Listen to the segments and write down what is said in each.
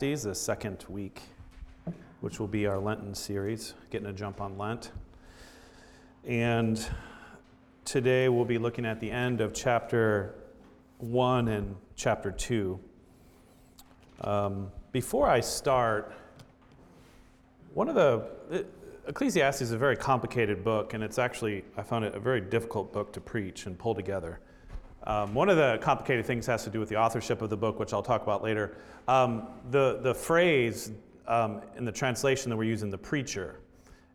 the second week, which will be our Lenten series, getting a jump on Lent. And today we'll be looking at the end of chapter 1 and chapter 2. Um, before I start, one of the, Ecclesiastes is a very complicated book, and it's actually, I found it a very difficult book to preach and pull together. Um, one of the complicated things has to do with the authorship of the book, which I'll talk about later. Um, the, the phrase um, in the translation that we're using, the preacher,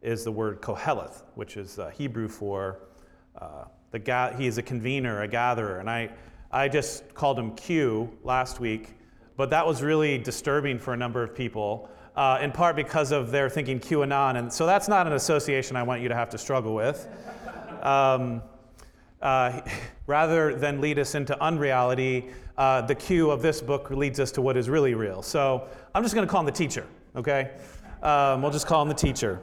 is the word koheleth, which is uh, Hebrew for uh, the ga- he is a convener, a gatherer. And I, I just called him Q last week, but that was really disturbing for a number of people, uh, in part because of their thinking QAnon. And so that's not an association I want you to have to struggle with. Um, uh, rather than lead us into unreality, uh, the Q of this book leads us to what is really real. So I'm just going to call him the teacher, okay? Um, we'll just call him the teacher.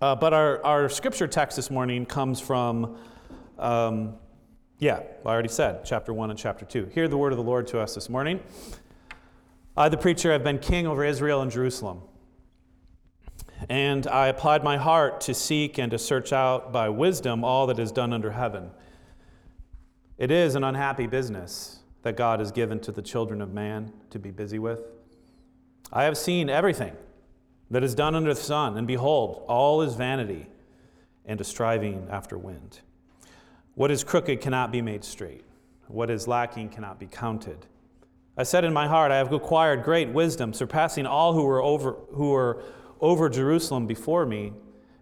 Uh, but our, our scripture text this morning comes from, um, yeah, I already said, chapter 1 and chapter 2. Hear the word of the Lord to us this morning. I, the preacher, have been king over Israel and Jerusalem. And I applied my heart to seek and to search out by wisdom all that is done under heaven. It is an unhappy business that God has given to the children of man to be busy with. I have seen everything that is done under the sun, and behold, all is vanity and a striving after wind. What is crooked cannot be made straight, what is lacking cannot be counted. I said in my heart, I have acquired great wisdom, surpassing all who were over who were over Jerusalem before me,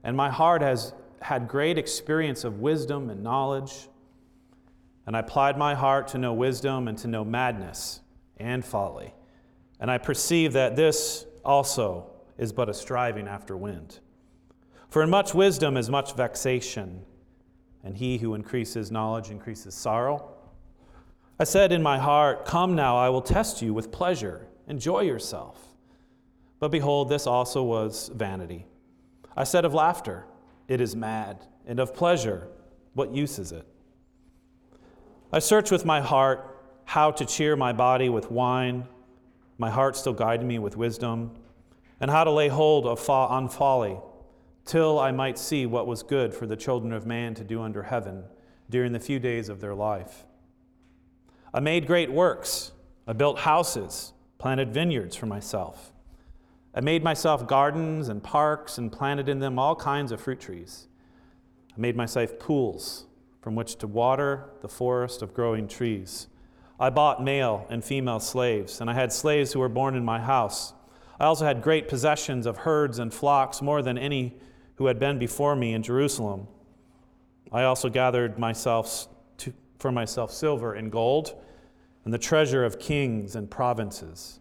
and my heart has had great experience of wisdom and knowledge. And I applied my heart to know wisdom and to know madness and folly. And I perceive that this also is but a striving after wind. For in much wisdom is much vexation, and he who increases knowledge increases sorrow. I said in my heart, Come now, I will test you with pleasure. Enjoy yourself. But behold, this also was vanity. I said of laughter, It is mad, and of pleasure, What use is it? I searched with my heart how to cheer my body with wine, my heart still guided me with wisdom, and how to lay hold of on folly, till I might see what was good for the children of man to do under heaven during the few days of their life. I made great works. I built houses, planted vineyards for myself. I made myself gardens and parks and planted in them all kinds of fruit trees. I made myself pools from which to water the forest of growing trees. I bought male and female slaves, and I had slaves who were born in my house. I also had great possessions of herds and flocks, more than any who had been before me in Jerusalem. I also gathered myself to, for myself silver and gold, and the treasure of kings and provinces.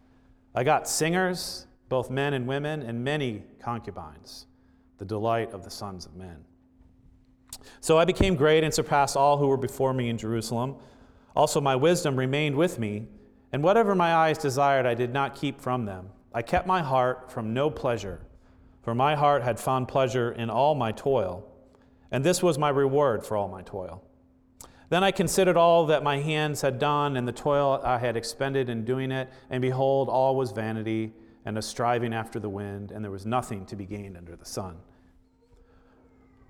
I got singers both men and women, and many concubines, the delight of the sons of men. So I became great and surpassed all who were before me in Jerusalem. Also, my wisdom remained with me, and whatever my eyes desired, I did not keep from them. I kept my heart from no pleasure, for my heart had found pleasure in all my toil, and this was my reward for all my toil. Then I considered all that my hands had done and the toil I had expended in doing it, and behold, all was vanity and a striving after the wind, and there was nothing to be gained under the sun.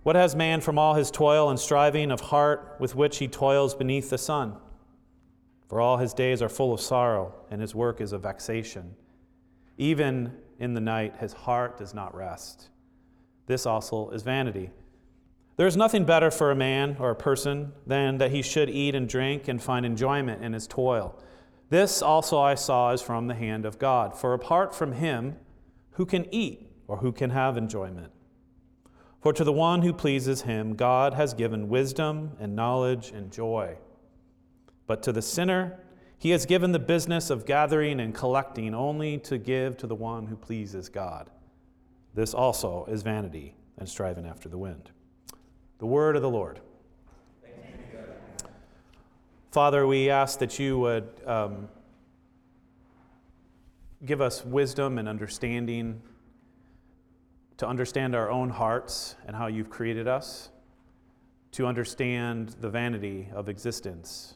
What has man from all his toil and striving of heart with which he toils beneath the sun? For all his days are full of sorrow, and his work is a vexation. Even in the night, his heart does not rest. This also is vanity. There is nothing better for a man or a person than that he should eat and drink and find enjoyment in his toil. This also I saw is from the hand of God. For apart from him, who can eat or who can have enjoyment? For to the one who pleases him, God has given wisdom and knowledge and joy. But to the sinner, he has given the business of gathering and collecting only to give to the one who pleases God. This also is vanity and striving after the wind. The word of the Lord. Father, we ask that you would um, give us wisdom and understanding to understand our own hearts and how you've created us, to understand the vanity of existence,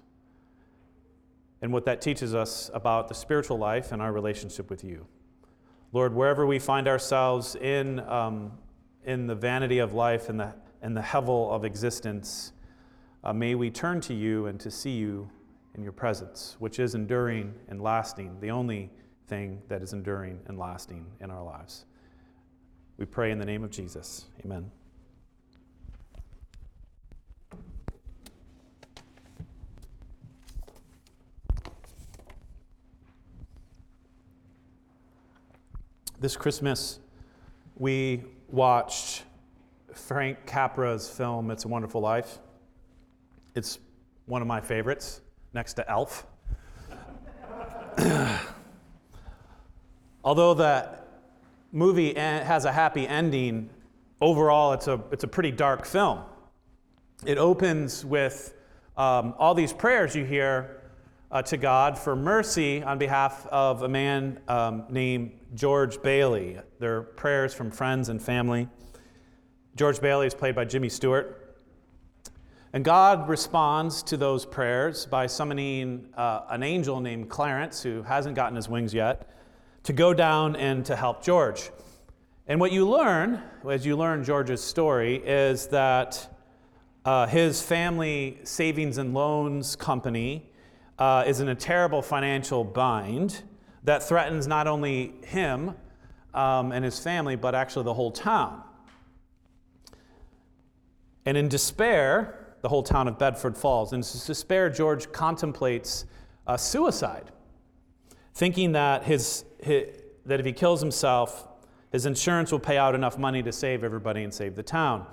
and what that teaches us about the spiritual life and our relationship with you. Lord, wherever we find ourselves in, um, in the vanity of life and the, and the hevel of existence, uh, may we turn to you and to see you in your presence, which is enduring and lasting, the only thing that is enduring and lasting in our lives. We pray in the name of Jesus. Amen. This Christmas, we watched Frank Capra's film, It's a Wonderful Life. It's one of my favorites, next to Elf. Although the movie has a happy ending, overall it's a, it's a pretty dark film. It opens with um, all these prayers you hear uh, to God for mercy on behalf of a man um, named George Bailey. They're prayers from friends and family. George Bailey is played by Jimmy Stewart. And God responds to those prayers by summoning uh, an angel named Clarence, who hasn't gotten his wings yet, to go down and to help George. And what you learn, as you learn George's story, is that uh, his family savings and loans company uh, is in a terrible financial bind that threatens not only him um, and his family, but actually the whole town. And in despair, the whole town of Bedford Falls, in despair, George contemplates uh, suicide, thinking that, his, his, that if he kills himself, his insurance will pay out enough money to save everybody and save the town.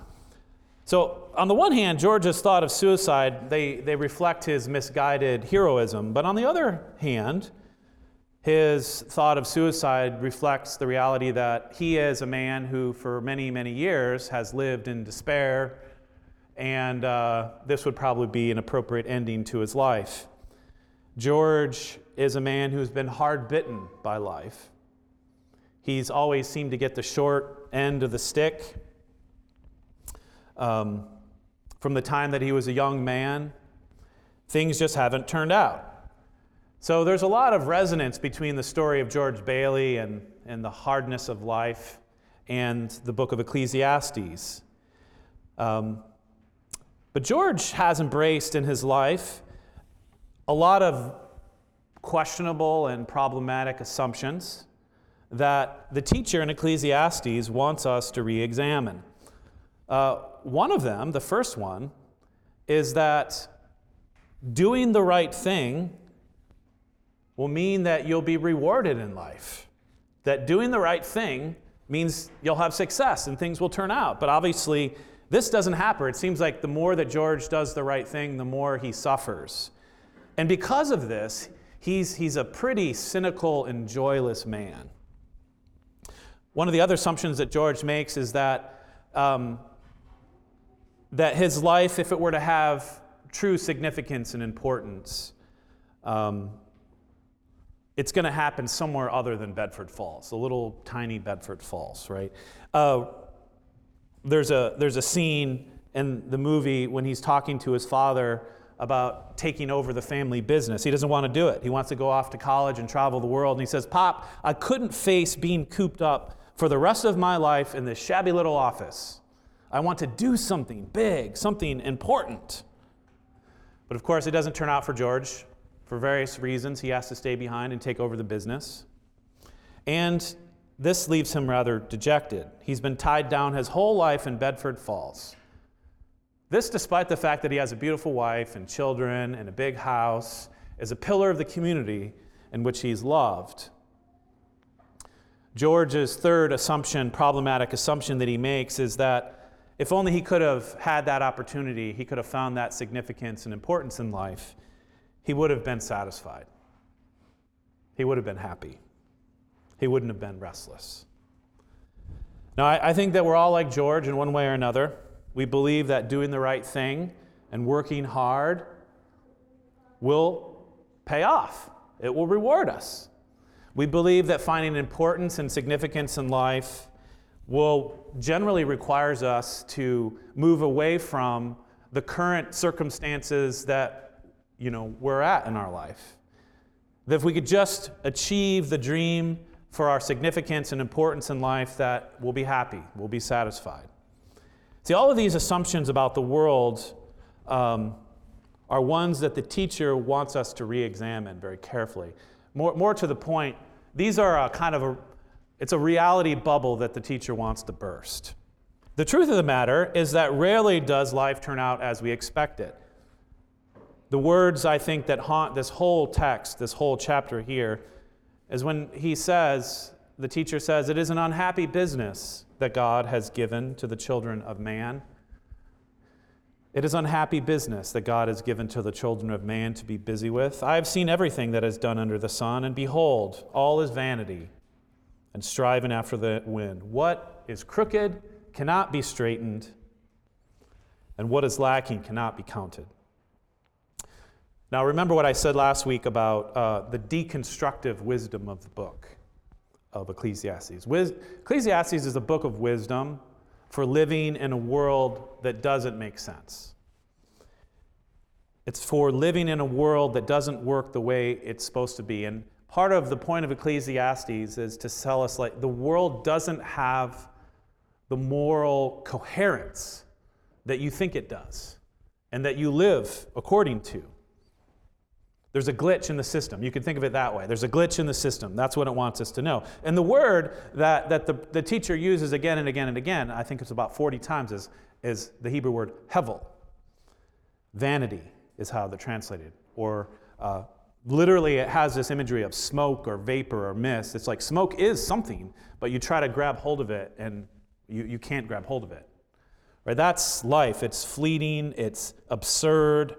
So, on the one hand, George's thought of suicide, they, they reflect his misguided heroism. But on the other hand, his thought of suicide reflects the reality that he is a man who, for many, many years, has lived in despair, and uh, this would probably be an appropriate ending to his life. George is a man who's been hard bitten by life. He's always seemed to get the short end of the stick. Um, from the time that he was a young man, things just haven't turned out. So there's a lot of resonance between the story of George Bailey and, and the hardness of life and the book of Ecclesiastes. Um, but George has embraced in his life a lot of questionable and problematic assumptions that the teacher in Ecclesiastes wants us to re examine. Uh, one of them, the first one, is that doing the right thing will mean that you'll be rewarded in life. That doing the right thing means you'll have success and things will turn out. But obviously, this doesn't happen. It seems like the more that George does the right thing, the more he suffers. And because of this, he's, he's a pretty cynical and joyless man. One of the other assumptions that George makes is that, um, that his life, if it were to have true significance and importance, um, it's going to happen somewhere other than Bedford Falls, a little tiny Bedford Falls, right? Uh, there's, a, there's a scene in the movie when he's talking to his father about taking over the family business. He doesn't want to do it. He wants to go off to college and travel the world. And he says, Pop, I couldn't face being cooped up for the rest of my life in this shabby little office. I want to do something big, something important. But of course, it doesn't turn out for George. For various reasons, he has to stay behind and take over the business. And this leaves him rather dejected. He's been tied down his whole life in Bedford Falls. This, despite the fact that he has a beautiful wife and children and a big house, is a pillar of the community in which he's loved. George's third assumption, problematic assumption that he makes, is that if only he could have had that opportunity, he could have found that significance and importance in life, he would have been satisfied. He would have been happy. He wouldn't have been restless. Now, I, I think that we're all like George in one way or another. We believe that doing the right thing and working hard will pay off, it will reward us. We believe that finding importance and significance in life will generally requires us to move away from the current circumstances that you know, we're at in our life. That if we could just achieve the dream for our significance and importance in life, that we'll be happy, we'll be satisfied. See, all of these assumptions about the world um, are ones that the teacher wants us to re examine very carefully. More, more to the point, these are a kind of a, it's a reality bubble that the teacher wants to burst. The truth of the matter is that rarely does life turn out as we expect it. The words I think that haunt this whole text, this whole chapter here, is when he says, the teacher says, it is an unhappy business that God has given to the children of man. It is unhappy business that God has given to the children of man to be busy with. I have seen everything that is done under the sun, and behold, all is vanity and striving after the wind. What is crooked cannot be straightened, and what is lacking cannot be counted. Now, remember what I said last week about uh, the deconstructive wisdom of the book of Ecclesiastes. Wis- Ecclesiastes is a book of wisdom for living in a world that doesn't make sense. It's for living in a world that doesn't work the way it's supposed to be. And part of the point of Ecclesiastes is to tell us like the world doesn't have the moral coherence that you think it does and that you live according to. There's a glitch in the system. You can think of it that way. There's a glitch in the system. That's what it wants us to know. And the word that, that the, the teacher uses again and again and again, I think it's about 40 times, is, is the Hebrew word hevel. Vanity is how they're translated. Or uh, literally, it has this imagery of smoke or vapor or mist. It's like smoke is something, but you try to grab hold of it and you, you can't grab hold of it. Right? That's life. It's fleeting, it's absurd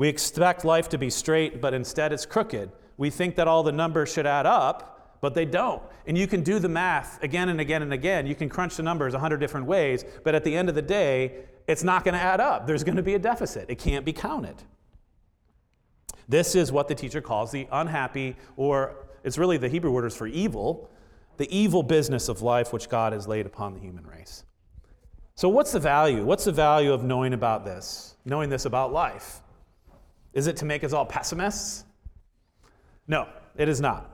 we expect life to be straight, but instead it's crooked. We think that all the numbers should add up, but they don't. And you can do the math again and again and again. You can crunch the numbers a hundred different ways, but at the end of the day, it's not going to add up. There's going to be a deficit. It can't be counted. This is what the teacher calls the unhappy, or it's really the Hebrew word is for evil, the evil business of life which God has laid upon the human race. So, what's the value? What's the value of knowing about this, knowing this about life? Is it to make us all pessimists? No, it is not.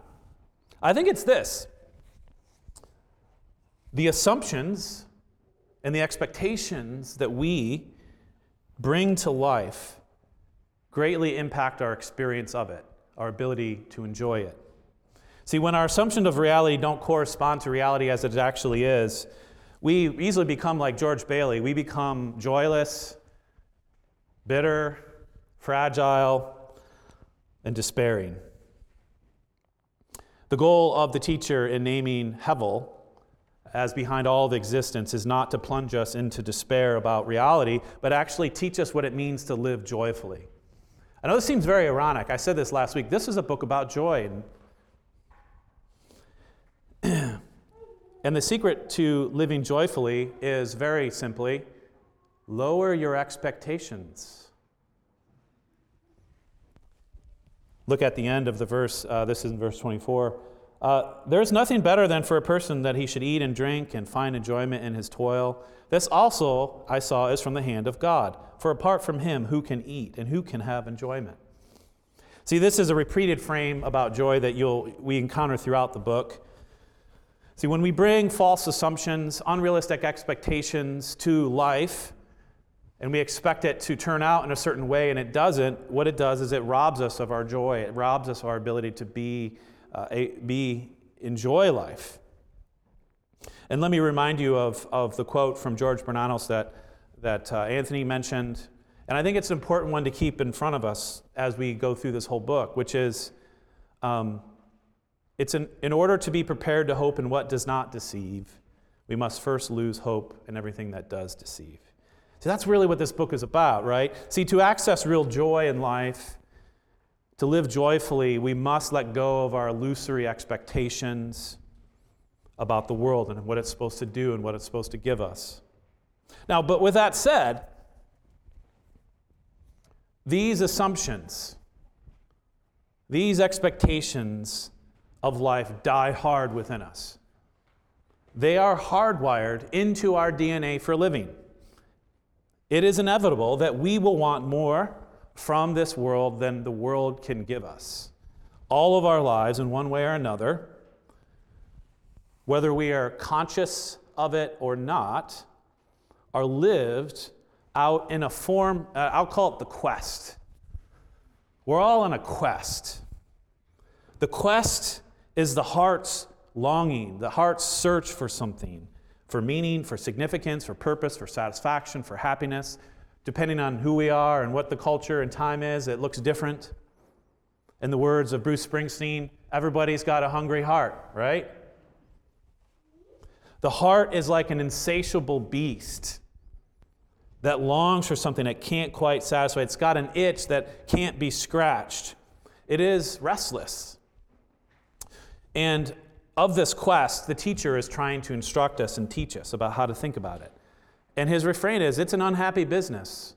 I think it's this the assumptions and the expectations that we bring to life greatly impact our experience of it, our ability to enjoy it. See, when our assumptions of reality don't correspond to reality as it actually is, we easily become like George Bailey. We become joyless, bitter, fragile, and despairing. The goal of the teacher in naming Hevel as behind all of existence is not to plunge us into despair about reality, but actually teach us what it means to live joyfully. I know this seems very ironic. I said this last week. This is a book about joy. And, and the secret to living joyfully is very simply lower your expectations. Look at the end of the verse. Uh, this is in verse 24. Uh, There's nothing better than for a person that he should eat and drink and find enjoyment in his toil. This also, I saw, is from the hand of God. For apart from him, who can eat and who can have enjoyment? See, this is a repeated frame about joy that you'll, we encounter throughout the book. See, when we bring false assumptions, unrealistic expectations to life, and we expect it to turn out in a certain way and it doesn't, what it does is it robs us of our joy. It robs us of our ability to be, uh, a, be enjoy life. And let me remind you of, of the quote from George Bernanos that, that uh, Anthony mentioned. And I think it's an important one to keep in front of us as we go through this whole book, which is um, it's an, in order to be prepared to hope in what does not deceive, we must first lose hope in everything that does deceive. See, that's really what this book is about, right? See, to access real joy in life, to live joyfully, we must let go of our illusory expectations about the world and what it's supposed to do and what it's supposed to give us. Now, but with that said, these assumptions, these expectations of life die hard within us. They are hardwired into our DNA for living. It is inevitable that we will want more from this world than the world can give us. all of our lives in one way or another, whether we are conscious of it or not, are lived out in a form, uh, I'll call it the quest. We're all on a quest. The quest is the heart's longing, the heart's search for something, for meaning, for significance, for purpose, for satisfaction, for happiness. Depending on who we are and what the culture and time is, it looks different. In the words of Bruce Springsteen, everybody's got a hungry heart, right? The heart is like an insatiable beast that longs for something that can't quite satisfy. It's got an itch that can't be scratched. It is restless. And of this quest, the teacher is trying to instruct us and teach us about how to think about it. And his refrain is it's an unhappy business,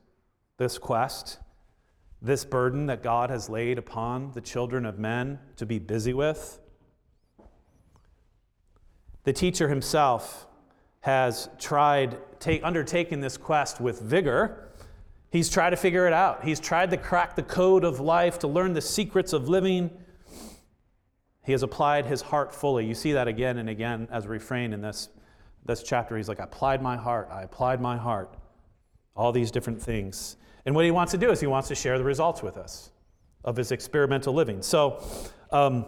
this quest, this burden that God has laid upon the children of men to be busy with. The teacher himself has tried take, undertaken this quest with vigor. He's tried to figure it out. He's tried to crack the code of life, to learn the secrets of living. He has applied his heart fully. You see that again and again as a refrain in this, this chapter. He's like, I applied my heart, I applied my heart. All these different things. And what he wants to do is he wants to share the results with us of his experimental living. So, um,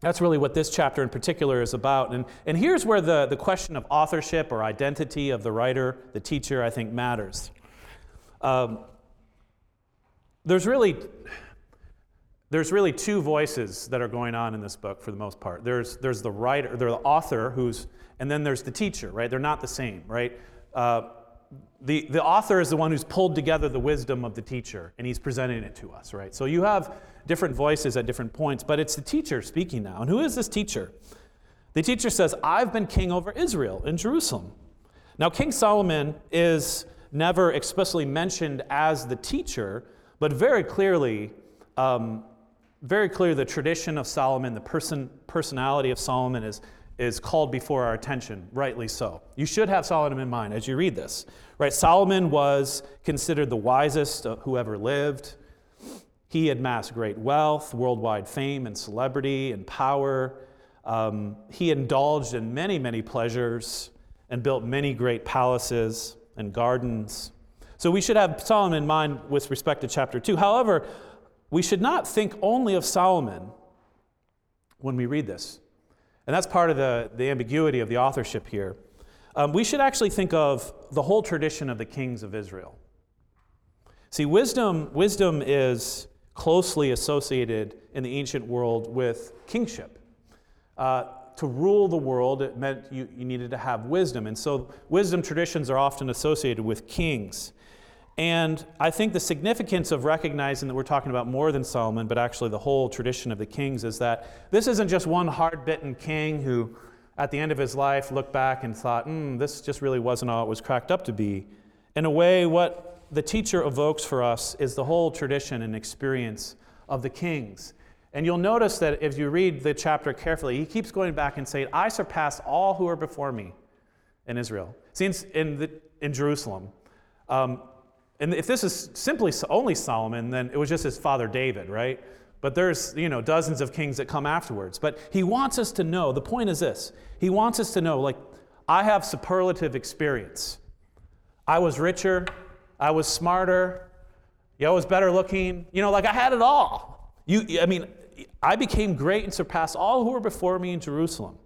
that's really what this chapter in particular is about. And, and here's where the, the question of authorship or identity of the writer, the teacher, I think matters. Um, there's really there's really two voices that are going on in this book for the most part. There's, there's the writer, there's the author who's, and then there's the teacher, right? They're not the same, right? Uh, the, the author is the one who's pulled together the wisdom of the teacher and he's presenting it to us, right? So you have different voices at different points, but it's the teacher speaking now. And who is this teacher? The teacher says, I've been king over Israel in Jerusalem. Now, King Solomon is never explicitly mentioned as the teacher, but very clearly um, very clear the tradition of Solomon, the person, personality of Solomon is, is called before our attention, rightly so. You should have Solomon in mind as you read this. Right? Solomon was considered the wisest who ever lived. He had amassed great wealth, worldwide fame and celebrity and power. Um, he indulged in many, many pleasures and built many great palaces and gardens. So we should have Solomon in mind with respect to chapter 2. However, we should not think only of Solomon when we read this. And that's part of the, the ambiguity of the authorship here. Um, we should actually think of the whole tradition of the kings of Israel. See, wisdom, wisdom is closely associated in the ancient world with kingship. Uh, to rule the world, it meant you, you needed to have wisdom. And so, wisdom traditions are often associated with kings. And I think the significance of recognizing that we're talking about more than Solomon, but actually the whole tradition of the kings, is that this isn't just one hard bitten king who, at the end of his life, looked back and thought, hmm, this just really wasn't all it was cracked up to be. In a way, what the teacher evokes for us is the whole tradition and experience of the kings. And you'll notice that if you read the chapter carefully, he keeps going back and saying, I surpass all who are before me in Israel. See, in, the, in Jerusalem, um, and if this is simply only Solomon, then it was just his father David, right? But there's, you know, dozens of kings that come afterwards. But he wants us to know, the point is this. He wants us to know, like, I have superlative experience. I was richer, I was smarter, I was better looking, you know, like I had it all. You, I mean, I became great and surpassed all who were before me in Jerusalem.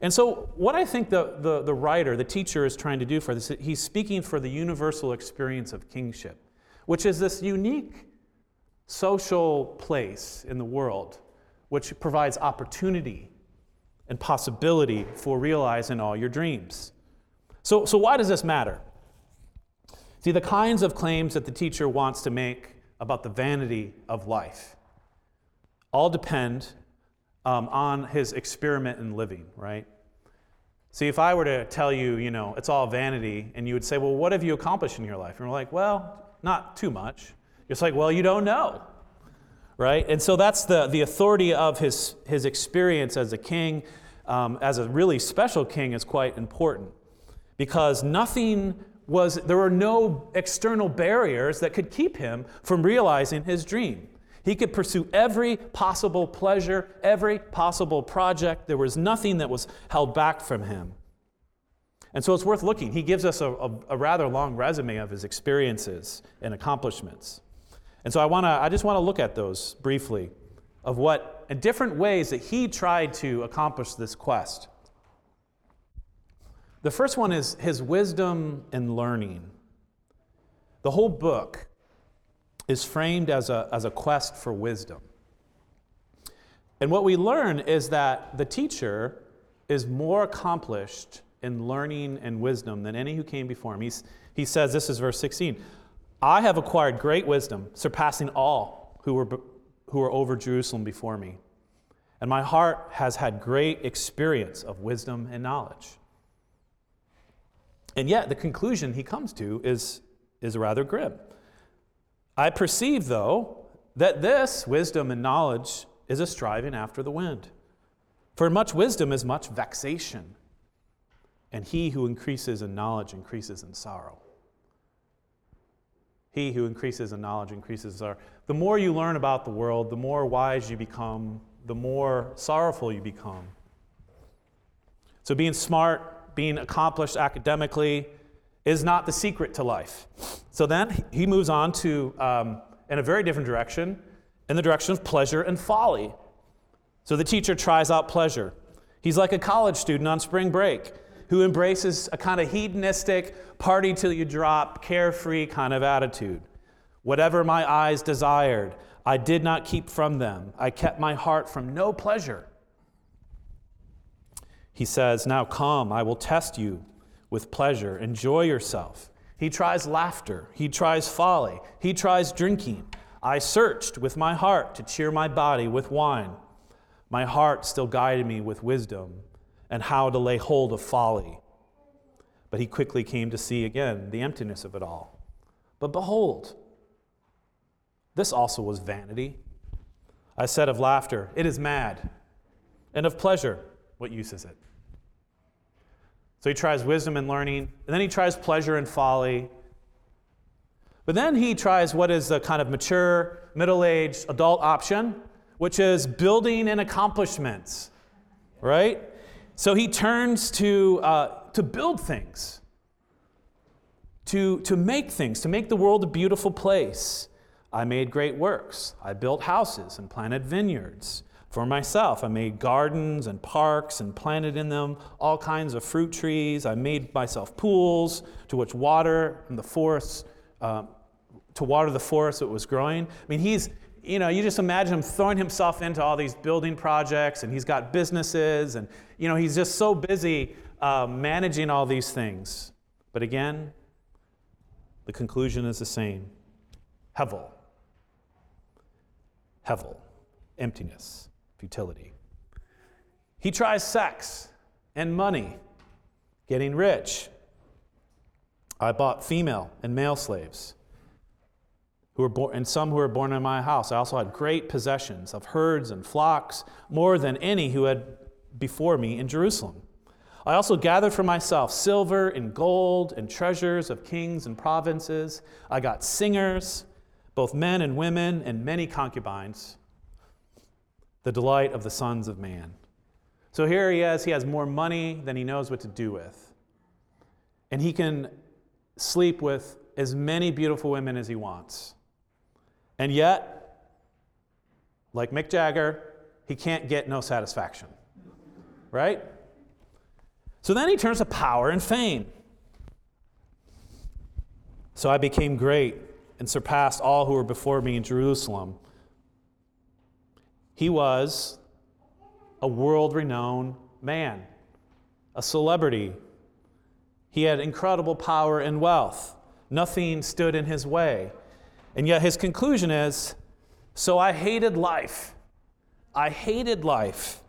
And so, what I think the, the, the, writer, the teacher, is trying to do for this, he's speaking for the universal experience of kingship, which is this unique social place in the world which provides opportunity and possibility for realizing all your dreams. So, so why does this matter? See, the kinds of claims that the teacher wants to make about the vanity of life all depend um, on his experiment in living, right? See, if I were to tell you, you know, it's all vanity, and you would say, well, what have you accomplished in your life? And we're like, well, not too much. It's like, well, you don't know, right? And so that's the, the authority of his, his experience as a king, um, as a really special king, is quite important because nothing was, there were no external barriers that could keep him from realizing his dream. He could pursue every possible pleasure, every possible project. There was nothing that was held back from him. And so it's worth looking. He gives us a, a, a rather long resume of his experiences and accomplishments. And so I, wanna, I just want to look at those briefly of what, in different ways that he tried to accomplish this quest. The first one is his wisdom and learning. The whole book is framed as a, as a quest for wisdom. And what we learn is that the teacher is more accomplished in learning and wisdom than any who came before him. He's, he says, this is verse 16 I have acquired great wisdom, surpassing all who were, who were over Jerusalem before me. And my heart has had great experience of wisdom and knowledge. And yet, the conclusion he comes to is, is rather grim. I perceive, though, that this wisdom and knowledge is a striving after the wind. For much wisdom is much vexation, and he who increases in knowledge increases in sorrow. He who increases in knowledge increases in sorrow. The more you learn about the world, the more wise you become, the more sorrowful you become. So, being smart, being accomplished academically, is not the secret to life. So then he moves on to, um, in a very different direction, in the direction of pleasure and folly. So the teacher tries out pleasure. He's like a college student on spring break who embraces a kind of hedonistic, party till you drop, carefree kind of attitude. Whatever my eyes desired, I did not keep from them. I kept my heart from no pleasure. He says, Now come, I will test you with pleasure. Enjoy yourself. He tries laughter. He tries folly. He tries drinking. I searched with my heart to cheer my body with wine. My heart still guided me with wisdom and how to lay hold of folly. But he quickly came to see again the emptiness of it all. But behold, this also was vanity. I said of laughter, it is mad, and of pleasure, what use is it? So he tries wisdom and learning, and then he tries pleasure and folly. But then he tries what is the kind of mature, middle aged adult option, which is building and accomplishments, right? So he turns to, uh, to build things, to, to make things, to make the world a beautiful place. I made great works. I built houses and planted vineyards. For myself, I made gardens and parks and planted in them all kinds of fruit trees. I made myself pools to which water and the forest, uh, to water the forest that was growing. I mean, he's, you know, you just imagine him throwing himself into all these building projects and he's got businesses and, you know, he's just so busy uh, managing all these things. But again, the conclusion is the same Hevel. Hevel, emptiness, futility. He tries sex and money, getting rich. I bought female and male slaves who were born, and some who were born in my house. I also had great possessions of herds and flocks, more than any who had before me in Jerusalem. I also gathered for myself silver and gold and treasures of kings and provinces. I got singers, both men and women, and many concubines, the delight of the sons of man. So here he is, he has more money than he knows what to do with. And he can sleep with as many beautiful women as he wants. And yet, like Mick Jagger, he can't get no satisfaction. Right? So then he turns to power and fame. So I became great and surpassed all who were before me in Jerusalem. He was a world renowned man, a celebrity. He had incredible power and wealth. Nothing stood in his way. And yet his conclusion is so I hated life. I hated life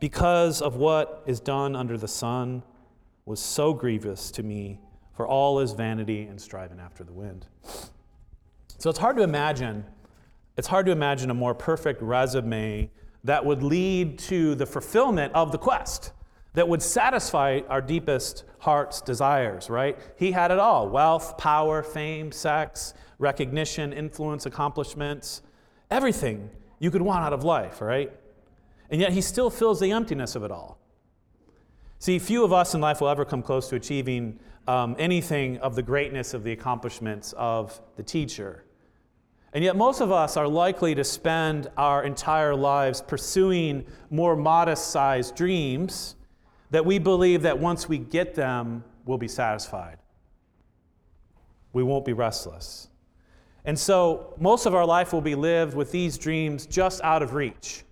because of what is done under the sun was so grievous to me, for all is vanity and striving after the wind. So it's hard to imagine, it's hard to imagine a more perfect resume that would lead to the fulfillment of the quest, that would satisfy our deepest heart's desires, right? He had it all wealth, power, fame, sex, recognition, influence, accomplishments. everything you could want out of life, right? And yet he still fills the emptiness of it all. See, few of us in life will ever come close to achieving um, anything of the greatness of the accomplishments of the teacher. And yet, most of us are likely to spend our entire lives pursuing more modest sized dreams that we believe that once we get them, we'll be satisfied. We won't be restless. And so, most of our life will be lived with these dreams just out of reach.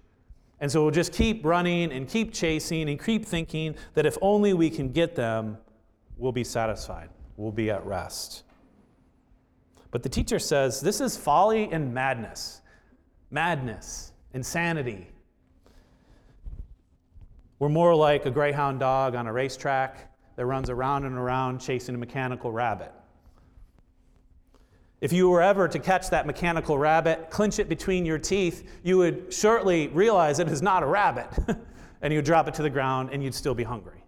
And so, we'll just keep running and keep chasing and keep thinking that if only we can get them, we'll be satisfied, we'll be at rest. But the teacher says this is folly and madness. Madness, insanity. We're more like a greyhound dog on a racetrack that runs around and around chasing a mechanical rabbit. If you were ever to catch that mechanical rabbit, clinch it between your teeth, you would shortly realize it is not a rabbit. and you would drop it to the ground and you'd still be hungry.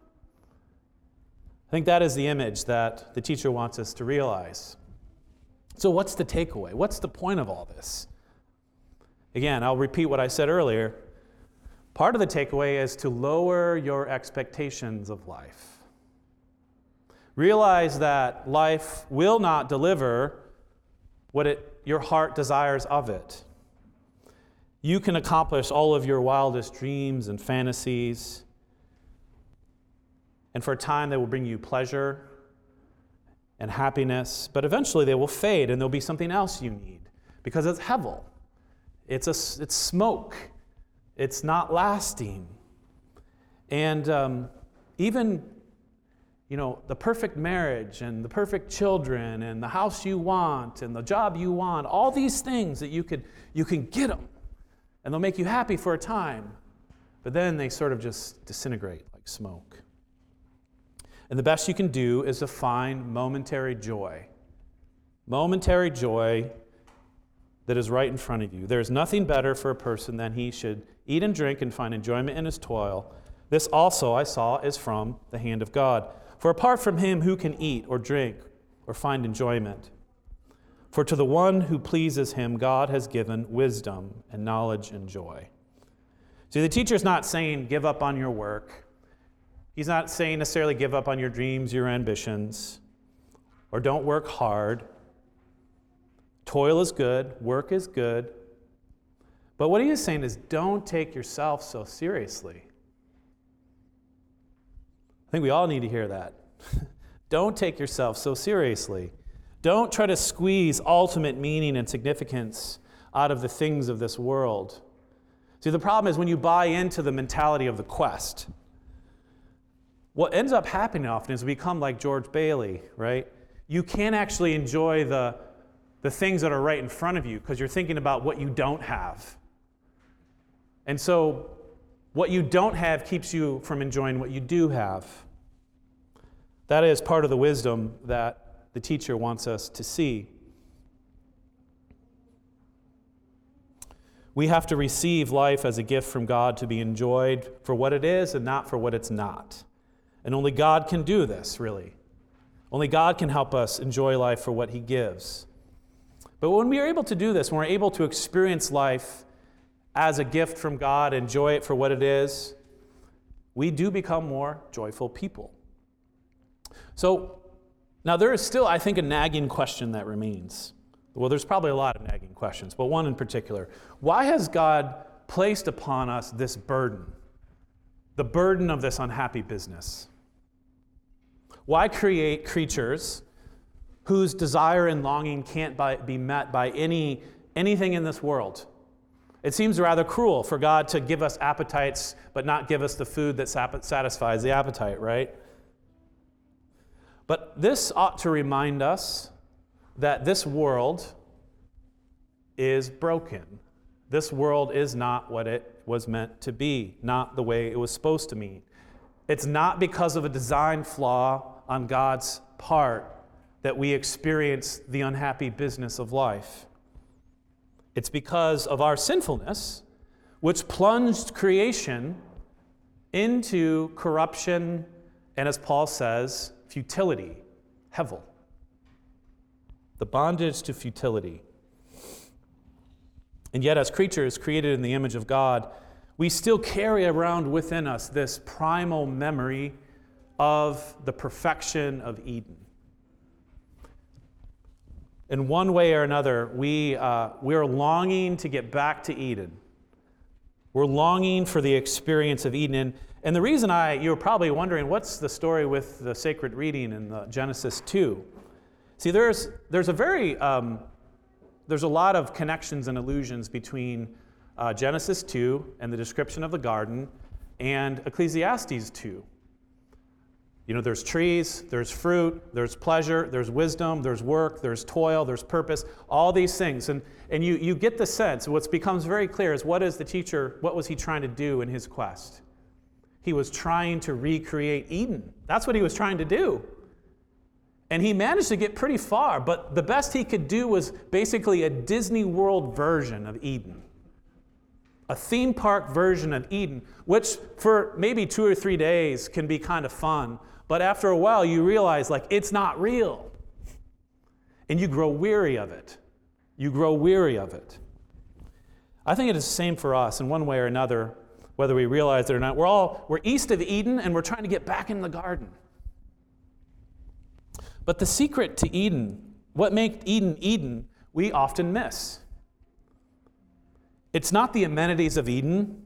I think that is the image that the teacher wants us to realize. So, what's the takeaway? What's the point of all this? Again, I'll repeat what I said earlier. Part of the takeaway is to lower your expectations of life. Realize that life will not deliver what it, your heart desires of it. You can accomplish all of your wildest dreams and fantasies. And for a time, they will bring you pleasure and happiness, but eventually they will fade and there'll be something else you need because it's hevel. It's, a, it's smoke. It's not lasting. And um, even, you know, the perfect marriage and the perfect children and the house you want and the job you want, all these things that you, could, you can get them and they'll make you happy for a time, but then they sort of just disintegrate like smoke. And the best you can do is to find momentary joy. Momentary joy that is right in front of you. There is nothing better for a person than he should eat and drink and find enjoyment in his toil. This also I saw is from the hand of God. For apart from him, who can eat or drink or find enjoyment? For to the one who pleases him, God has given wisdom and knowledge and joy. See, the teacher's not saying give up on your work. He's not saying necessarily give up on your dreams, your ambitions, or don't work hard. Toil is good, work is good. But what he is saying is don't take yourself so seriously. I think we all need to hear that. don't take yourself so seriously. Don't try to squeeze ultimate meaning and significance out of the things of this world. See, the problem is when you buy into the mentality of the quest, what ends up happening often is we become like George Bailey, right? You can't actually enjoy the, the things that are right in front of you because you're thinking about what you don't have. And so, what you don't have keeps you from enjoying what you do have. That is part of the wisdom that the teacher wants us to see. We have to receive life as a gift from God to be enjoyed for what it is and not for what it's not. And only God can do this, really. Only God can help us enjoy life for what He gives. But when we are able to do this, when we're able to experience life as a gift from God, enjoy it for what it is, we do become more joyful people. So, now there is still, I think, a nagging question that remains. Well, there's probably a lot of nagging questions, but one in particular. Why has God placed upon us this burden? The burden of this unhappy business? Why create creatures whose desire and longing can't be met by any, anything in this world? It seems rather cruel for God to give us appetites but not give us the food that satisfies the appetite, right? But this ought to remind us that this world is broken. This world is not what it was meant to be, not the way it was supposed to be. It's not because of a design flaw on God's part that we experience the unhappy business of life. It's because of our sinfulness, which plunged creation into corruption and, as Paul says, futility, hevel. The bondage to futility. And yet, as creatures created in the image of God, we still carry around within us this primal memory of the perfection of Eden. In one way or another, we, uh, we're longing to get back to Eden. We're longing for the experience of Eden. And, and the reason I, you're probably wondering, what's the story with the sacred reading in Genesis 2? See, there's, there's a very, um, there's a lot of connections and allusions between uh, Genesis 2 and the description of the garden and Ecclesiastes 2. You know, there's trees, there's fruit, there's pleasure, there's wisdom, there's work, there's toil, there's purpose, all these things. And, and you, you get the sense, what becomes very clear is what is the teacher, what was he trying to do in his quest? He was trying to recreate Eden. That's what he was trying to do. And he managed to get pretty far, but the best he could do was basically a Disney World version of Eden. A theme park version of Eden, which for maybe two or three days can be kind of fun, but after a while, you realize like it's not real. And you grow weary of it. You grow weary of it. I think it is the same for us in one way or another, whether we realize it or not. We're all we're east of Eden and we're trying to get back in the garden. But the secret to Eden, what makes Eden Eden, we often miss. It's not the amenities of Eden,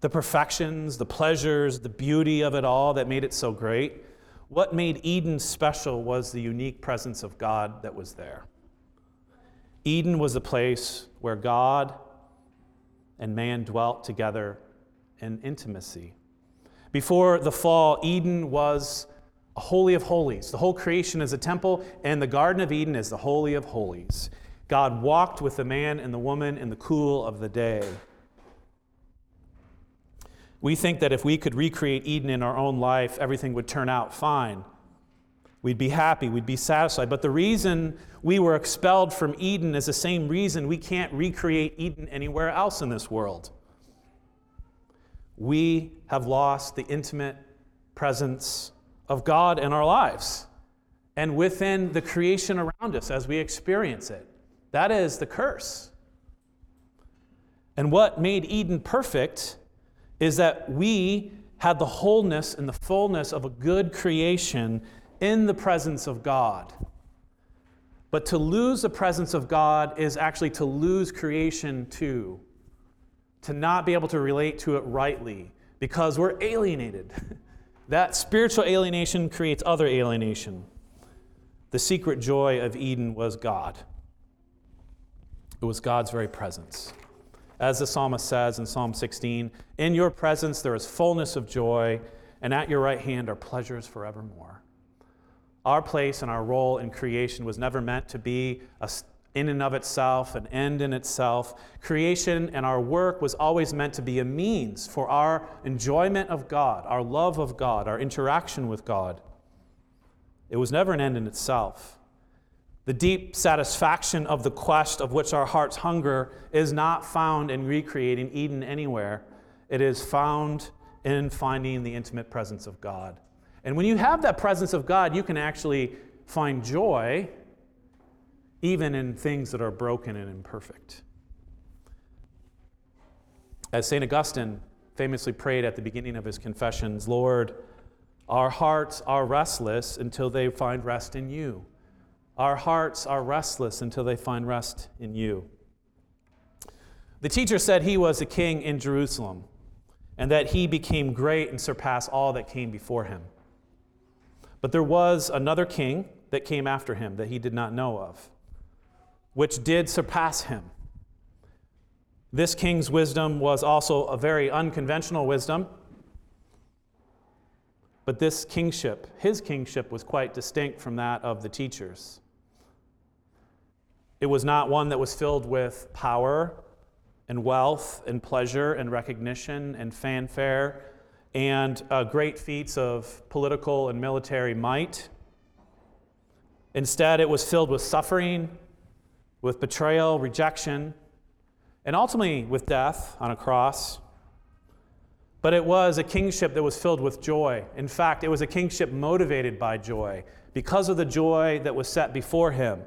the perfections, the pleasures, the beauty of it all that made it so great. What made Eden special was the unique presence of God that was there. Eden was a place where God and man dwelt together in intimacy. Before the fall, Eden was a holy of holies. The whole creation is a temple, and the Garden of Eden is the holy of holies. God walked with the man and the woman in the cool of the day. We think that if we could recreate Eden in our own life, everything would turn out fine. We'd be happy, we'd be satisfied. But the reason we were expelled from Eden is the same reason we can't recreate Eden anywhere else in this world. We have lost the intimate presence of God in our lives and within the creation around us as we experience it. That is the curse. And what made Eden perfect is that we had the wholeness and the fullness of a good creation in the presence of God. But to lose the presence of God is actually to lose creation too, to not be able to relate to it rightly because we're alienated. that spiritual alienation creates other alienation. The secret joy of Eden was God, it was God's very presence. As the psalmist says in Psalm 16, in your presence there is fullness of joy, and at your right hand are pleasures forevermore. Our place and our role in creation was never meant to be a, in and of itself, an end in itself. Creation and our work was always meant to be a means for our enjoyment of God, our love of God, our interaction with God. It was never an end in itself. The deep satisfaction of the quest of which our hearts hunger is not found in recreating Eden anywhere. It is found in finding the intimate presence of God. And when you have that presence of God, you can actually find joy even in things that are broken and imperfect. As St. Augustine famously prayed at the beginning of his confessions Lord, our hearts are restless until they find rest in you. Our hearts are restless until they find rest in you. The teacher said he was a king in Jerusalem and that he became great and surpassed all that came before him. But there was another king that came after him that he did not know of, which did surpass him. This king's wisdom was also a very unconventional wisdom. But this kingship, his kingship, was quite distinct from that of the teachers. It was not one that was filled with power and wealth and pleasure and recognition and fanfare and uh, great feats of political and military might. Instead, it was filled with suffering, with betrayal, rejection, and ultimately with death on a cross. But it was a kingship that was filled with joy. In fact, it was a kingship motivated by joy because of the joy that was set before him.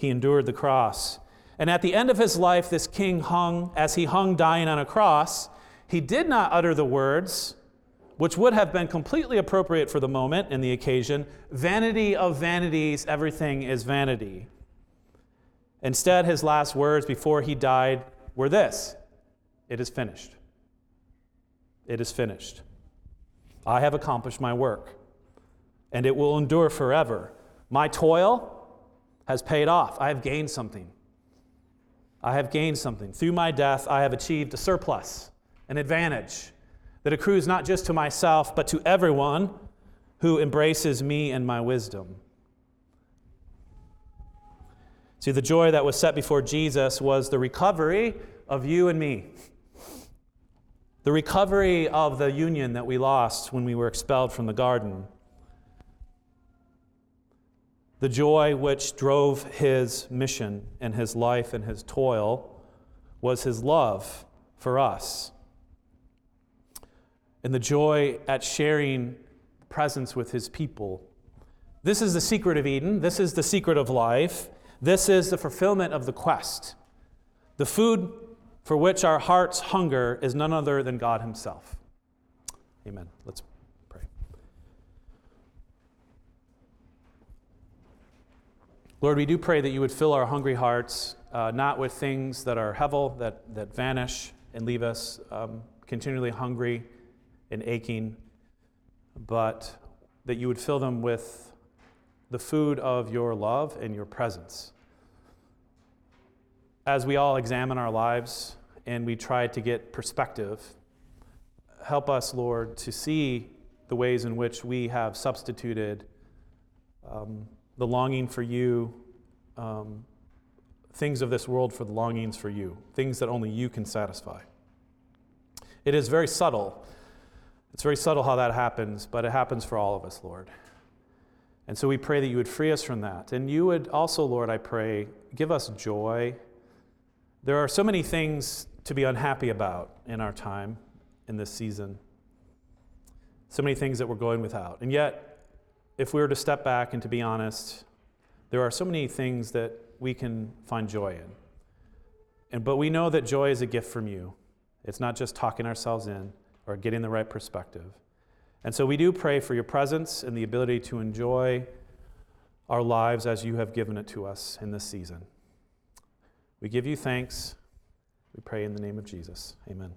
He endured the cross. And at the end of his life, this king hung, as he hung dying on a cross, he did not utter the words, which would have been completely appropriate for the moment and the occasion vanity of vanities, everything is vanity. Instead, his last words before he died were this It is finished. It is finished. I have accomplished my work, and it will endure forever. My toil has paid off. I have gained something. I have gained something. Through my death, I have achieved a surplus, an advantage that accrues not just to myself, but to everyone who embraces me and my wisdom. See, the joy that was set before Jesus was the recovery of you and me, the recovery of the union that we lost when we were expelled from the garden. The joy which drove his mission and his life and his toil was his love for us. And the joy at sharing presence with his people. This is the secret of Eden. This is the secret of life. This is the fulfillment of the quest. The food for which our hearts hunger is none other than God Himself. Amen. Let's Lord, we do pray that you would fill our hungry hearts, uh, not with things that are hevel, that, that vanish and leave us um, continually hungry and aching, but that you would fill them with the food of your love and your presence. As we all examine our lives and we try to get perspective, help us, Lord, to see the ways in which we have substituted. Um, the longing for you, um, things of this world for the longings for you, things that only you can satisfy. It is very subtle. It's very subtle how that happens, but it happens for all of us, Lord. And so we pray that you would free us from that. And you would also, Lord, I pray, give us joy. There are so many things to be unhappy about in our time, in this season. So many things that we're going without. And yet, if we were to step back and to be honest, there are so many things that we can find joy in. And, but we know that joy is a gift from you. It's not just talking ourselves in or getting the right perspective. And so we do pray for your presence and the ability to enjoy our lives as you have given it to us in this season. We give you thanks. We pray in the name of Jesus. Amen.